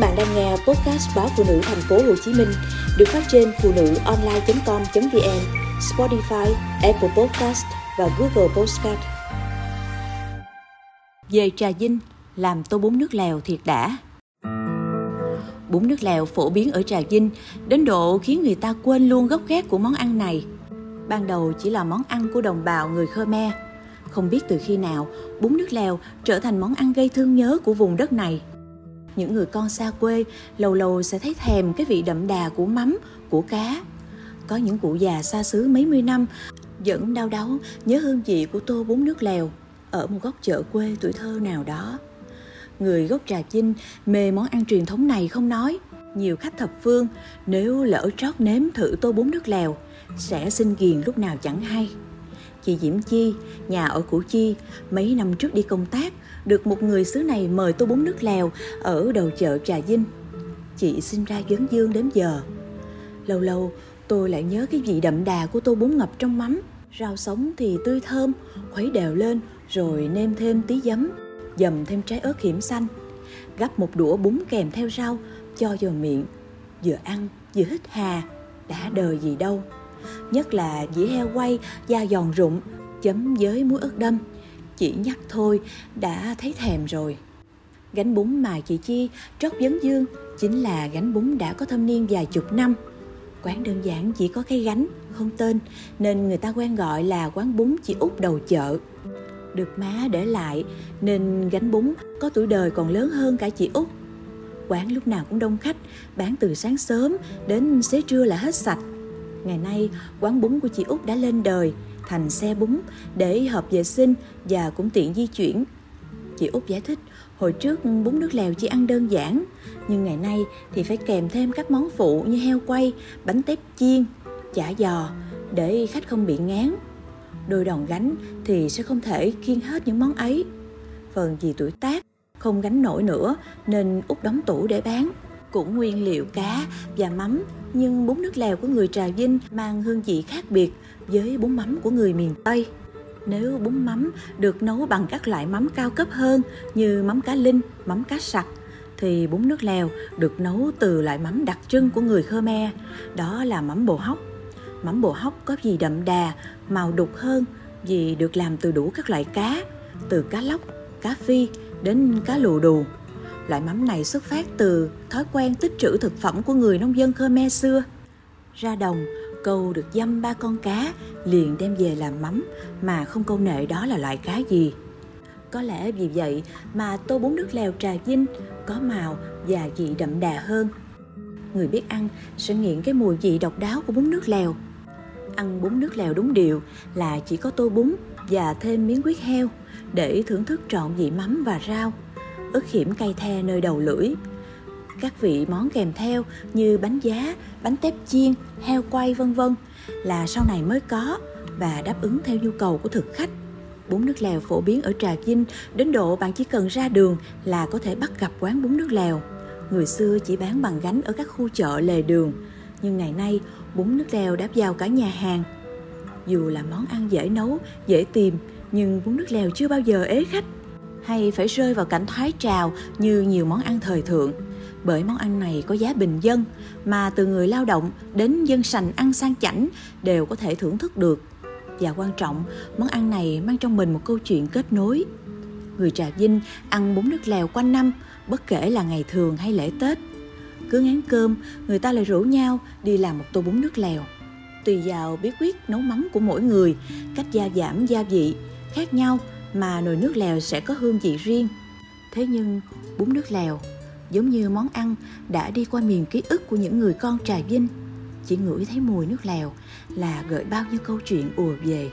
bạn đang nghe podcast báo phụ nữ thành phố Hồ Chí Minh được phát trên phụ nữ online.com.vn, Spotify, Apple Podcast và Google Podcast. Về trà dinh, làm tô bún nước lèo thiệt đã. Bún nước lèo phổ biến ở Trà Vinh đến độ khiến người ta quên luôn gốc gác của món ăn này. Ban đầu chỉ là món ăn của đồng bào người Khmer. Không biết từ khi nào, bún nước lèo trở thành món ăn gây thương nhớ của vùng đất này những người con xa quê lâu lâu sẽ thấy thèm cái vị đậm đà của mắm, của cá. Có những cụ già xa xứ mấy mươi năm vẫn đau đáu nhớ hương vị của tô bún nước lèo ở một góc chợ quê tuổi thơ nào đó. Người gốc Trà Vinh mê món ăn truyền thống này không nói, nhiều khách thập phương nếu lỡ trót nếm thử tô bún nước lèo sẽ xin ghiền lúc nào chẳng hay. Chị Diễm Chi, nhà ở Củ Chi, mấy năm trước đi công tác, được một người xứ này mời tô bún nước lèo ở đầu chợ Trà Vinh. Chị sinh ra dấn dương đến giờ. Lâu lâu, tôi lại nhớ cái vị đậm đà của tô bún ngập trong mắm. Rau sống thì tươi thơm, khuấy đều lên rồi nêm thêm tí giấm, dầm thêm trái ớt hiểm xanh. Gắp một đũa bún kèm theo rau, cho vào miệng. Vừa ăn, vừa hít hà, đã đời gì đâu nhất là dĩa heo quay da giòn rụng chấm với muối ớt đâm chỉ nhắc thôi đã thấy thèm rồi. Gánh bún mà chị chi trót vấn dương chính là gánh bún đã có thâm niên vài chục năm. Quán đơn giản chỉ có cái gánh không tên nên người ta quen gọi là quán bún chị út đầu chợ. Được má để lại nên gánh bún có tuổi đời còn lớn hơn cả chị út. Quán lúc nào cũng đông khách bán từ sáng sớm đến xế trưa là hết sạch. Ngày nay, quán bún của chị Út đã lên đời, thành xe bún để hợp vệ sinh và cũng tiện di chuyển. Chị Út giải thích, hồi trước bún nước lèo chỉ ăn đơn giản, nhưng ngày nay thì phải kèm thêm các món phụ như heo quay, bánh tép chiên, chả giò để khách không bị ngán. Đôi đòn gánh thì sẽ không thể kiêng hết những món ấy. Phần vì tuổi tác, không gánh nổi nữa nên Út đóng tủ để bán cũng nguyên liệu cá và mắm nhưng bún nước lèo của người Trà Vinh mang hương vị khác biệt với bún mắm của người miền Tây. Nếu bún mắm được nấu bằng các loại mắm cao cấp hơn như mắm cá linh, mắm cá sặc thì bún nước lèo được nấu từ loại mắm đặc trưng của người Khmer, đó là mắm bồ hóc. Mắm bồ hóc có gì đậm đà, màu đục hơn vì được làm từ đủ các loại cá, từ cá lóc, cá phi đến cá lù đù. Loại mắm này xuất phát từ thói quen tích trữ thực phẩm của người nông dân Khmer xưa. Ra đồng, câu được dăm ba con cá, liền đem về làm mắm mà không câu nệ đó là loại cá gì. Có lẽ vì vậy mà tô bún nước lèo trà vinh có màu và vị đậm đà hơn. Người biết ăn sẽ nghiện cái mùi vị độc đáo của bún nước lèo. Ăn bún nước lèo đúng điều là chỉ có tô bún và thêm miếng huyết heo để thưởng thức trọn vị mắm và rau ức hiểm cay the nơi đầu lưỡi. Các vị món kèm theo như bánh giá, bánh tép chiên, heo quay vân vân là sau này mới có và đáp ứng theo nhu cầu của thực khách. Bún nước lèo phổ biến ở Trà Vinh đến độ bạn chỉ cần ra đường là có thể bắt gặp quán bún nước lèo. Người xưa chỉ bán bằng gánh ở các khu chợ lề đường, nhưng ngày nay bún nước lèo đã vào cả nhà hàng. Dù là món ăn dễ nấu, dễ tìm, nhưng bún nước lèo chưa bao giờ ế khách hay phải rơi vào cảnh thoái trào như nhiều món ăn thời thượng. Bởi món ăn này có giá bình dân, mà từ người lao động đến dân sành ăn sang chảnh đều có thể thưởng thức được. Và quan trọng, món ăn này mang trong mình một câu chuyện kết nối. Người trà vinh ăn bún nước lèo quanh năm, bất kể là ngày thường hay lễ tết. Cứ ngán cơm, người ta lại rủ nhau đi làm một tô bún nước lèo. Tùy vào bí quyết nấu mắm của mỗi người, cách gia giảm gia vị, khác nhau mà nồi nước lèo sẽ có hương vị riêng. Thế nhưng, bún nước lèo, giống như món ăn, đã đi qua miền ký ức của những người con Trà Vinh. Chỉ ngửi thấy mùi nước lèo là gợi bao nhiêu câu chuyện ùa về